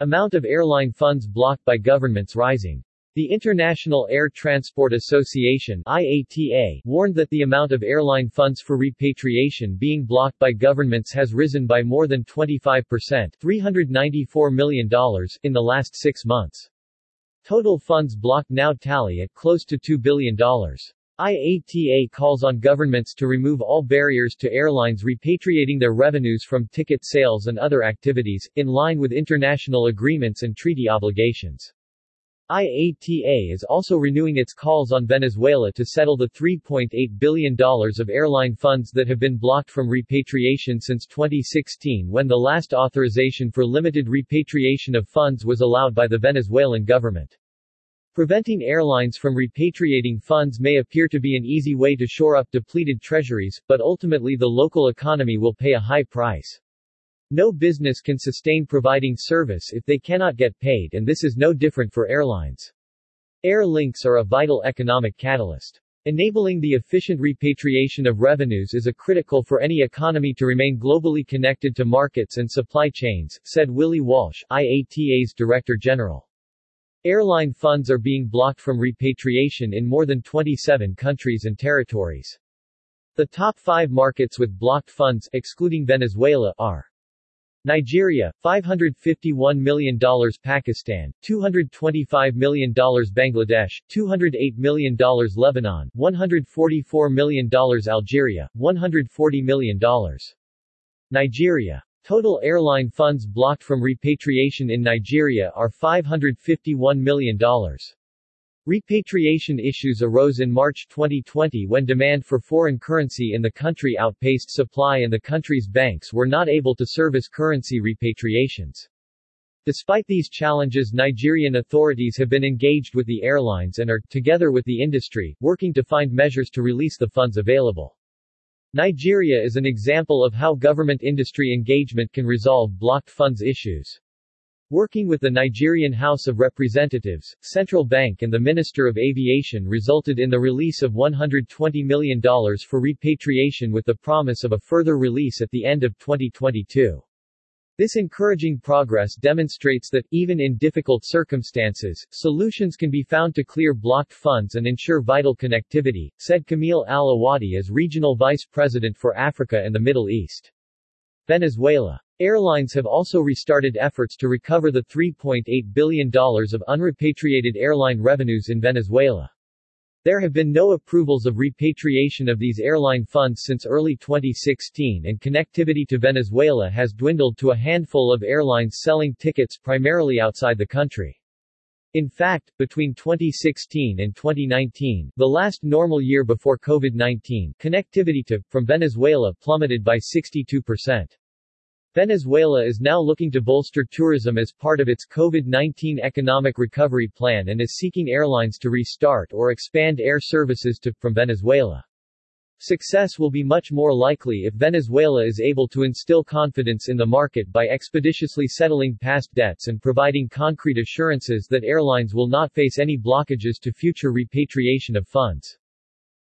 Amount of airline funds blocked by governments rising. The International Air Transport Association IATA warned that the amount of airline funds for repatriation being blocked by governments has risen by more than 25% $394 million in the last six months. Total funds blocked now tally at close to $2 billion. IATA calls on governments to remove all barriers to airlines repatriating their revenues from ticket sales and other activities, in line with international agreements and treaty obligations. IATA is also renewing its calls on Venezuela to settle the $3.8 billion of airline funds that have been blocked from repatriation since 2016 when the last authorization for limited repatriation of funds was allowed by the Venezuelan government. Preventing airlines from repatriating funds may appear to be an easy way to shore up depleted treasuries, but ultimately the local economy will pay a high price. No business can sustain providing service if they cannot get paid and this is no different for airlines. Air links are a vital economic catalyst. Enabling the efficient repatriation of revenues is a critical for any economy to remain globally connected to markets and supply chains, said Willie Walsh, IATA's Director General. Airline funds are being blocked from repatriation in more than 27 countries and territories. The top five markets with blocked funds, excluding Venezuela, are Nigeria, $551 million Pakistan, $225 million Bangladesh, $208 million Lebanon, $144 million Algeria, $140 million Nigeria Total airline funds blocked from repatriation in Nigeria are $551 million. Repatriation issues arose in March 2020 when demand for foreign currency in the country outpaced supply and the country's banks were not able to service currency repatriations. Despite these challenges Nigerian authorities have been engaged with the airlines and are, together with the industry, working to find measures to release the funds available. Nigeria is an example of how government-industry engagement can resolve blocked funds issues. Working with the Nigerian House of Representatives, Central Bank and the Minister of Aviation resulted in the release of $120 million for repatriation with the promise of a further release at the end of 2022. This encouraging progress demonstrates that, even in difficult circumstances, solutions can be found to clear blocked funds and ensure vital connectivity, said Kamil Alawadhi as Regional Vice President for Africa and the Middle East. Venezuela. Airlines have also restarted efforts to recover the $3.8 billion of unrepatriated airline revenues in Venezuela. There have been no approvals of repatriation of these airline funds since early 2016 and connectivity to Venezuela has dwindled to a handful of airlines selling tickets primarily outside the country. In fact, between 2016 and 2019, the last normal year before COVID-19, connectivity to, from Venezuela plummeted by 62%. Venezuela is now looking to bolster tourism as part of its COVID-19 economic recovery plan and is seeking airlines to restart or expand air services to, from Venezuela. Success will be much more likely if Venezuela is able to instill confidence in the market by expeditiously settling past debts and providing concrete assurances that airlines will not face any blockages to future repatriation of funds.